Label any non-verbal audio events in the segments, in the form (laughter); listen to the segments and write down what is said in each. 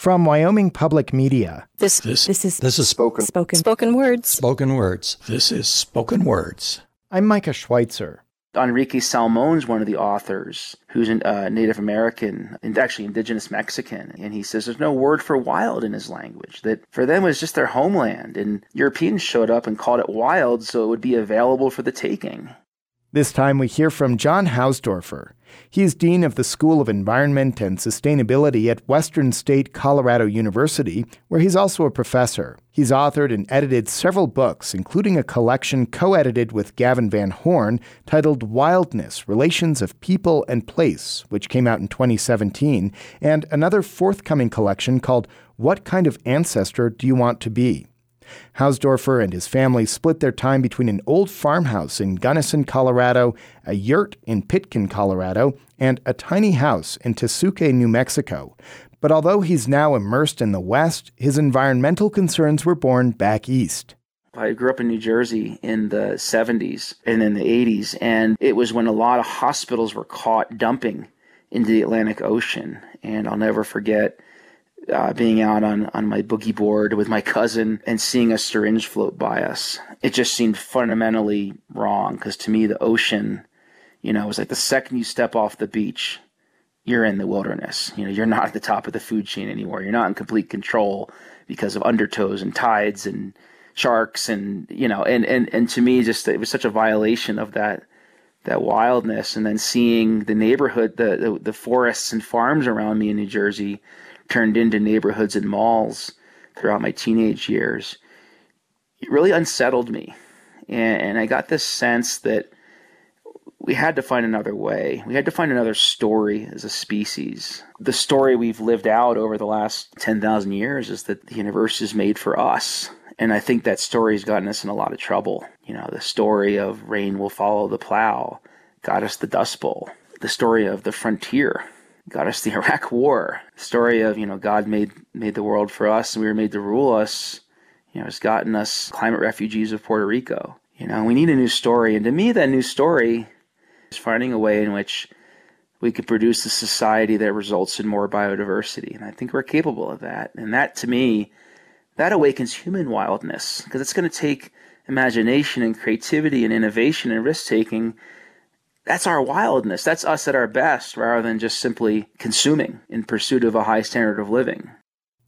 From Wyoming Public Media. This This, this is this is spoken spoken spoken words. spoken words. This is spoken words. I'm Micah Schweitzer. Enrique Salmon's one of the authors who's a uh, Native American and actually indigenous Mexican. And he says there's no word for wild in his language, that for them it was just their homeland. And Europeans showed up and called it wild so it would be available for the taking. This time we hear from John Hausdoerffer. He is Dean of the School of Environment and Sustainability at Western State Colorado University, where he's also a professor. He's authored and edited several books, including a collection co edited with Gavin Van Horn titled Wildness Relations of People and Place, which came out in 2017, and another forthcoming collection called What Kind of Ancestor Do You Want to Be? Hausdoerffer and his family split their time between an old farmhouse in Gunnison, Colorado, a yurt in Pitkin, Colorado, and a tiny house in Tesuque, New Mexico. But although he's now immersed in the West, his environmental concerns were born back east. I grew up in New Jersey in the 70s and in the 80s, and it was when a lot of hospitals were caught dumping into the Atlantic Ocean. And I'll never forget uh, being out on, on my boogie board with my cousin and seeing a syringe float by us. It just seemed fundamentally wrong because to me, the ocean, you know, was like the second you step off the beach, you're in the wilderness. You know, you're not at the top of the food chain anymore. You're not in complete control because of undertows and tides and sharks and you know and and and to me just it was such a violation of that that wildness and then seeing the neighborhood the, the the forests and farms around me in New Jersey turned into neighborhoods and malls throughout my teenage years it really unsettled me and, and I got this sense that we had to find another way. We had to find another story as a species. The story we've lived out over the last 10,000 years is that the universe is made for us. And I think that story has gotten us in a lot of trouble. You know, the story of rain will follow the plow got us the Dust Bowl. The story of the frontier got us the (laughs) Iraq War. The story of, you know, God made made the world for us and we were made to rule us, you know, has gotten us climate refugees of Puerto Rico. You know, we need a new story. And to me, that new story is finding a way in which we could produce a society that results in more biodiversity. And I think we're capable of that. And that, to me, that awakens human wildness because it's going to take imagination and creativity and innovation and risk taking. That's our wildness. That's us at our best rather than just simply consuming in pursuit of a high standard of living.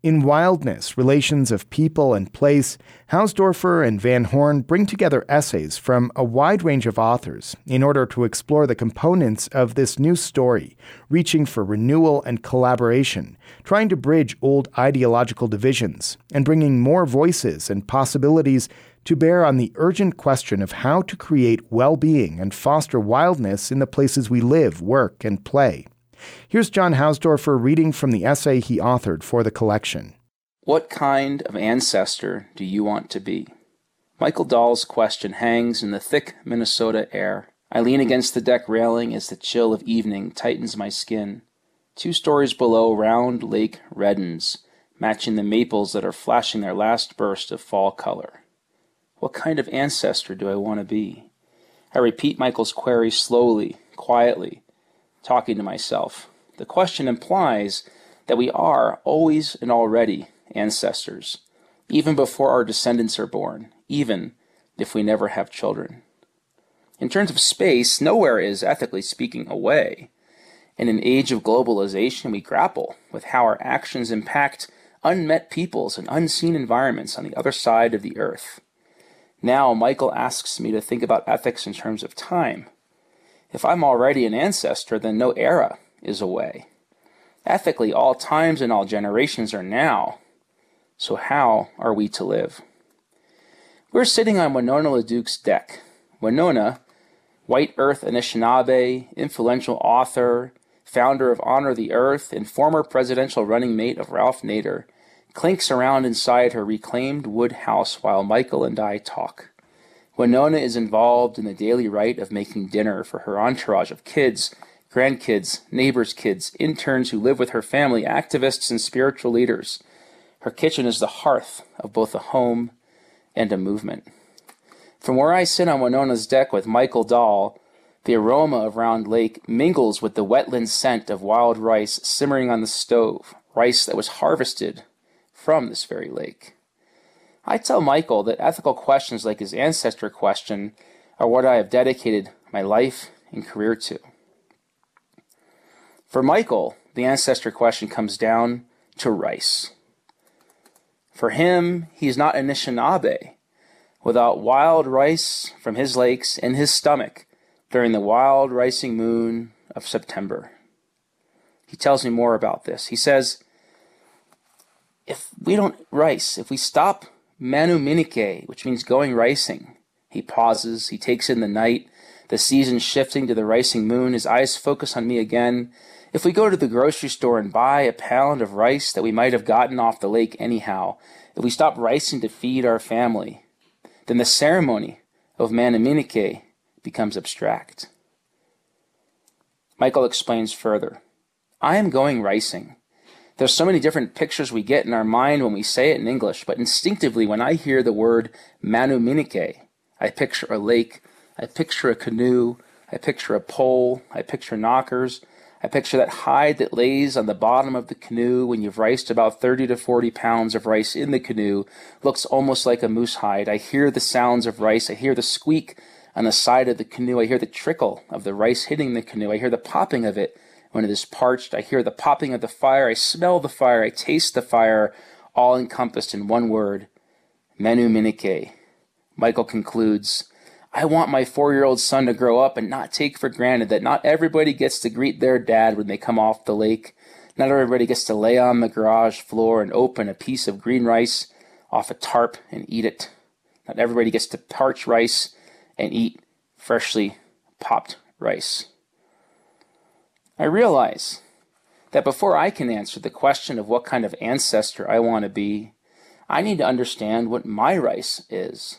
In Wildness Relations of People and Place, Hausdoerffer and Van Horn bring together essays from a wide range of authors in order to explore the components of this new story, reaching for renewal and collaboration, trying to bridge old ideological divisions, and bringing more voices and possibilities to bear on the urgent question of how to create well being and foster wildness in the places we live, work, and play. Here's John Hausdoerffer reading from the essay he authored for the collection. What kind of ancestor do you want to be? Michael Dahl's question hangs in the thick Minnesota air. I lean against the deck railing as the chill of evening tightens my skin. Two stories below, Round Lake reddens, matching the maples that are flashing their last burst of fall color. What kind of ancestor do I want to be? I repeat Michael's query slowly, quietly, talking to myself. The question implies that we are always and already ancestors, even before our descendants are born, even if we never have children. In terms of space, nowhere is, ethically speaking, away. In an age of globalization, we grapple with how our actions impact unmet peoples and unseen environments on the other side of the earth. Now, Michael asks me to think about ethics in terms of time. If I'm already an ancestor, then no era is away. Ethically, all times and all generations are now. So, how are we to live? We're sitting on Winona LaDuke's deck. Winona, White Earth Anishinaabe, influential author, founder of Honor the Earth, and former presidential running mate of Ralph Nader, clinks around inside her reclaimed wood house while Michael and I talk. Winona is involved in the daily rite of making dinner for her entourage of kids, grandkids, neighbors' kids, interns who live with her family, activists, and spiritual leaders. Her kitchen is the hearth of both a home and a movement. From where I sit on Winona's deck with Michael Dahl, the aroma of Round Lake mingles with the wetland scent of wild rice simmering on the stove, rice that was harvested from this very lake. I tell Michael that ethical questions like his ancestor question are what I have dedicated my life and career to. For Michael, the ancestor question comes down to rice. For him, he is not Anishinaabe without wild rice from his lakes in his stomach during the wild ricing moon of September. He tells me more about this. He says, if we don't rice, if we stop manoominike, which means going ricing, he pauses, he takes in the night, the season shifting to the ricing moon, his eyes focus on me again. If we go to the grocery store and buy a pound of rice that we might have gotten off the lake anyhow, if we stop ricing to feed our family, then the ceremony of Manoominike becomes abstract. Michael explains further. I am going ricing. There's so many different pictures we get in our mind when we say it in English, but instinctively when I hear the word Manoominike, I picture a lake, I picture a canoe, I picture a pole, I picture knockers, I picture that hide that lays on the bottom of the canoe when you've riced about 30 to 40 pounds of rice in the canoe. Looks almost like a moose hide. I hear the sounds of rice. I hear the squeak on the side of the canoe. I hear the trickle of the rice hitting the canoe. I hear the popping of it when it is parched. I hear the popping of the fire. I smell the fire. I taste the fire, all encompassed in one word Manoominike. Michael concludes I want my four year old son to grow up and not take for granted that not everybody gets to greet their dad when they come off the lake. Not everybody gets to lay on the garage floor and open a piece of green rice off a tarp and eat it. Not everybody gets to parch rice and eat freshly popped rice. I realize that before I can answer the question of what kind of ancestor I want to be, I need to understand what my rice is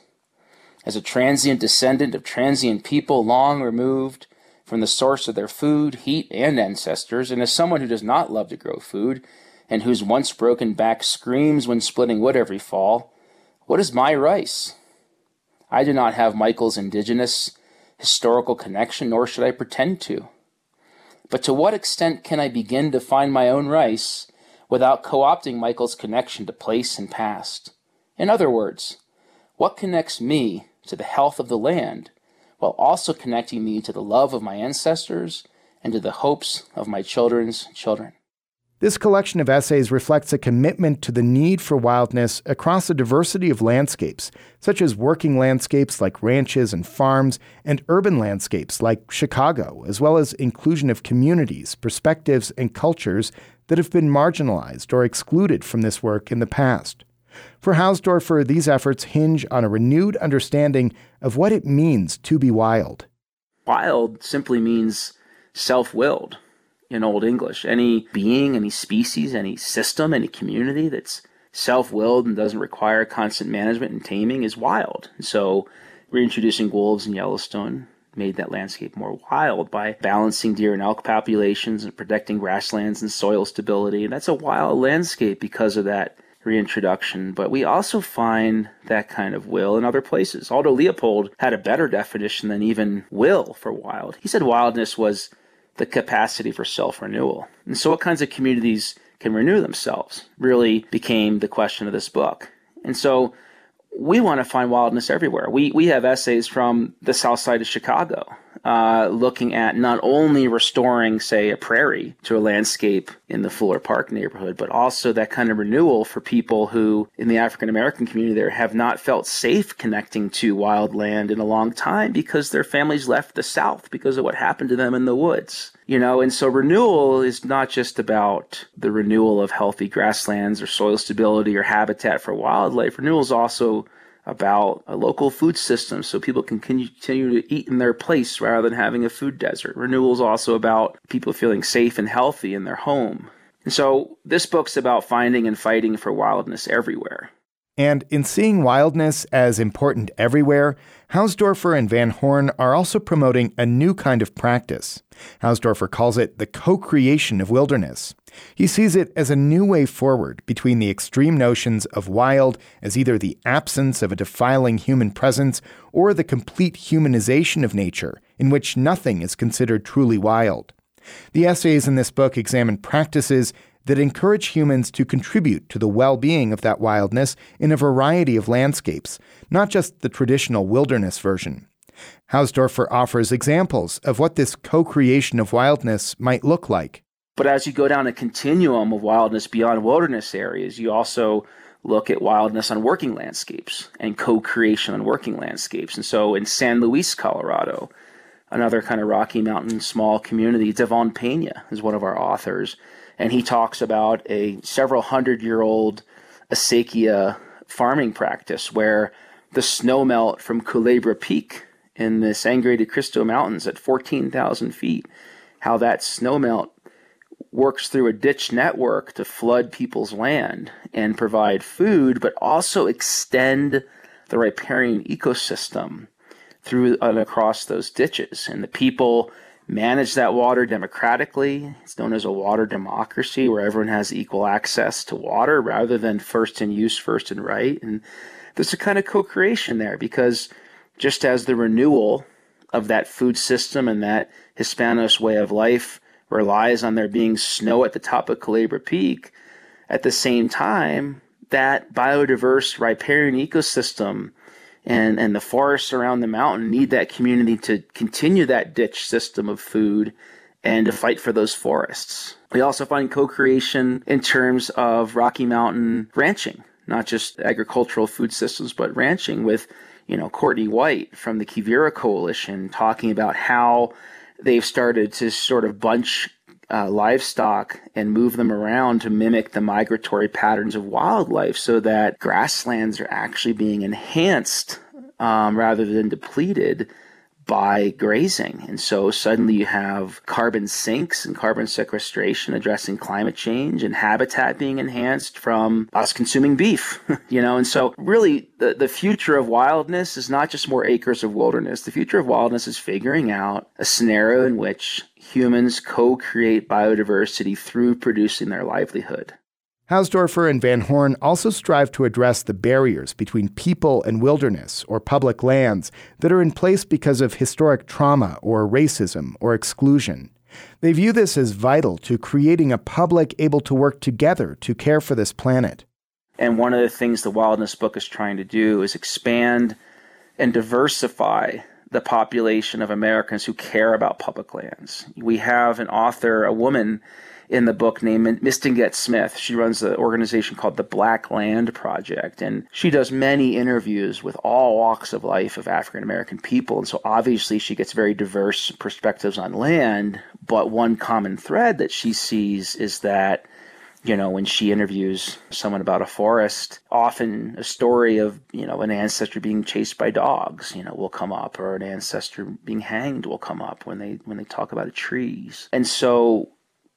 as a transient descendant of transient people long removed from the source of their food, heat, and ancestors, and as someone who does not love to grow food, and whose once broken back screams when splitting wood every fall, what is my rice? I do not have Michael's indigenous historical connection, nor should I pretend to. But to what extent can I begin to find my own rice without co opting Michael's connection to place and past? In other words, what connects me to the health of the land, while also connecting me to the love of my ancestors and to the hopes of my children's children. This collection of essays reflects a commitment to the need for wildness across a diversity of landscapes, such as working landscapes like ranches and farms, and urban landscapes like Chicago, as well as inclusion of communities, perspectives, and cultures that have been marginalized or excluded from this work in the past. For Hausdoerffer, these efforts hinge on a renewed understanding of what it means to be wild. Wild simply means self willed in Old English. Any being, any species, any system, any community that's self willed and doesn't require constant management and taming is wild. So, reintroducing wolves in Yellowstone made that landscape more wild by balancing deer and elk populations and protecting grasslands and soil stability. And that's a wild landscape because of that reintroduction, but we also find that kind of will in other places. Aldo Leopold had a better definition than even will for wild. He said wildness was the capacity for self renewal. And so, what kinds of communities can renew themselves really became the question of this book. And so, we want to find wildness everywhere. We, we have essays from the south side of Chicago uh, looking at not only restoring, say, a prairie to a landscape in the Fuller Park neighborhood, but also that kind of renewal for people who, in the African American community there, have not felt safe connecting to wild land in a long time because their families left the South because of what happened to them in the woods. You know, and so renewal is not just about the renewal of healthy grasslands or soil stability or habitat for wildlife. Renewal is also about a local food system so people can continue to eat in their place rather than having a food desert. Renewal is also about people feeling safe and healthy in their home. And so this book's about finding and fighting for wildness everywhere. And in seeing wildness as important everywhere, Hausdoerffer and Van Horn are also promoting a new kind of practice. Hausdoerffer calls it the co creation of wilderness. He sees it as a new way forward between the extreme notions of wild as either the absence of a defiling human presence or the complete humanization of nature, in which nothing is considered truly wild. The essays in this book examine practices that encourage humans to contribute to the well being of that wildness in a variety of landscapes, not just the traditional wilderness version. Hausdoerffer offers examples of what this co creation of wildness might look like. But as you go down a continuum of wildness beyond wilderness areas, you also look at wildness on working landscapes and co creation on working landscapes. And so in San Luis, Colorado, another kind of Rocky Mountain small community, Devon Pena is one of our authors. And he talks about a several hundred year old acequia farming practice where the snowmelt from Culebra Peak in the Sangre de Cristo Mountains at 14,000 feet, how that snowmelt works through a ditch network to flood people's land and provide food, but also extend the riparian ecosystem through and across those ditches. And the people manage that water democratically. It's known as a water democracy where everyone has equal access to water rather than first in use, first in right. And there's a kind of co creation there because just as the renewal of that food system and that Hispanos way of life relies on there being snow at the top of Culebra Peak, at the same time, that biodiverse riparian ecosystem and, and the forests around the mountain need that community to continue that ditch system of food and to fight for those forests. We also find co creation in terms of Rocky Mountain ranching, not just agricultural food systems, but ranching with, you know, Courtney White from the Quivira Coalition talking about how they've started to sort of bunch uh, livestock and move them around to mimic the migratory patterns of wildlife so that grasslands are actually being enhanced um, rather than depleted by grazing. And so suddenly you have carbon sinks and carbon sequestration addressing climate change and habitat being enhanced from us consuming beef, (laughs) you know? And so really the, the future of wildness is not just more acres of wilderness. The future of wildness is figuring out a scenario in which humans co-create biodiversity through producing their livelihood. Hausdoerffer and Van Horn also strive to address the barriers between people and wilderness or public lands that are in place because of historic trauma or racism or exclusion. They view this as vital to creating a public able to work together to care for this planet. And one of the things the Wildness book is trying to do is expand and diversify the population of Americans who care about public lands. We have an author, a woman in the book named Mistinguette Smith. She runs an organization called the Black Land Project, and she does many interviews with all walks of life of African American people. And so obviously she gets very diverse perspectives on land, but one common thread that she sees is that you know, when she interviews someone about a forest, often a story of, you know, an ancestor being chased by dogs, you know, will come up, or an ancestor being hanged will come up when they when they talk about trees. And so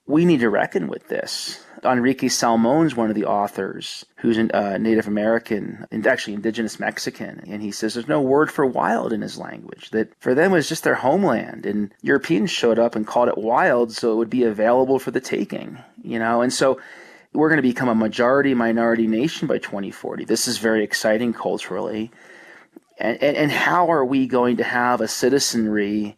we need to reckon with this. Enrique Salmon's one of the authors who's a uh, Native American and actually indigenous Mexican. And he says there's no word for wild in his language, that for them it was just their homeland. And Europeans showed up and called it wild so it would be available for the taking, you know? And so we're going to become a majority minority nation by 2040. This is very exciting culturally. And, and, and how are we going to have a citizenry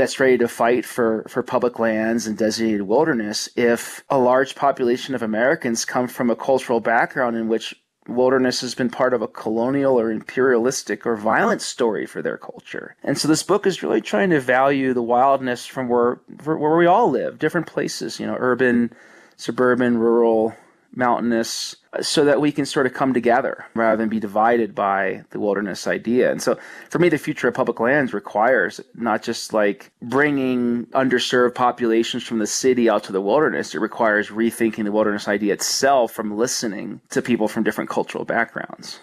that's ready to fight for, for public lands and designated wilderness if a large population of Americans come from a cultural background in which wilderness has been part of a colonial or imperialistic or violent story for their culture. And so this book is really trying to value the wildness from where where we all live, different places, you know, urban, suburban, rural, mountainous, so that we can sort of come together rather than be divided by the wilderness idea. And so for me, the future of public lands requires not just like bringing underserved populations from the city out to the wilderness, it requires rethinking the wilderness idea itself from listening to people from different cultural backgrounds.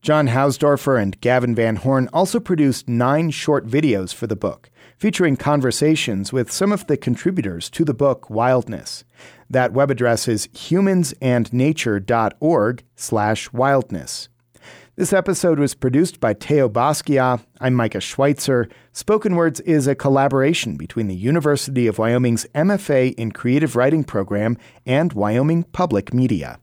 John Hausdoerffer and Gavin Van Horn also produced nine short videos for the book, featuring conversations with some of the contributors to the book Wildness. That web address is humansandnature.org slash wildness. This episode was produced by Theo Basquiat. I'm Micah Schweitzer. Spoken Words is a collaboration between the University of Wyoming's MFA in Creative Writing program and Wyoming Public Media.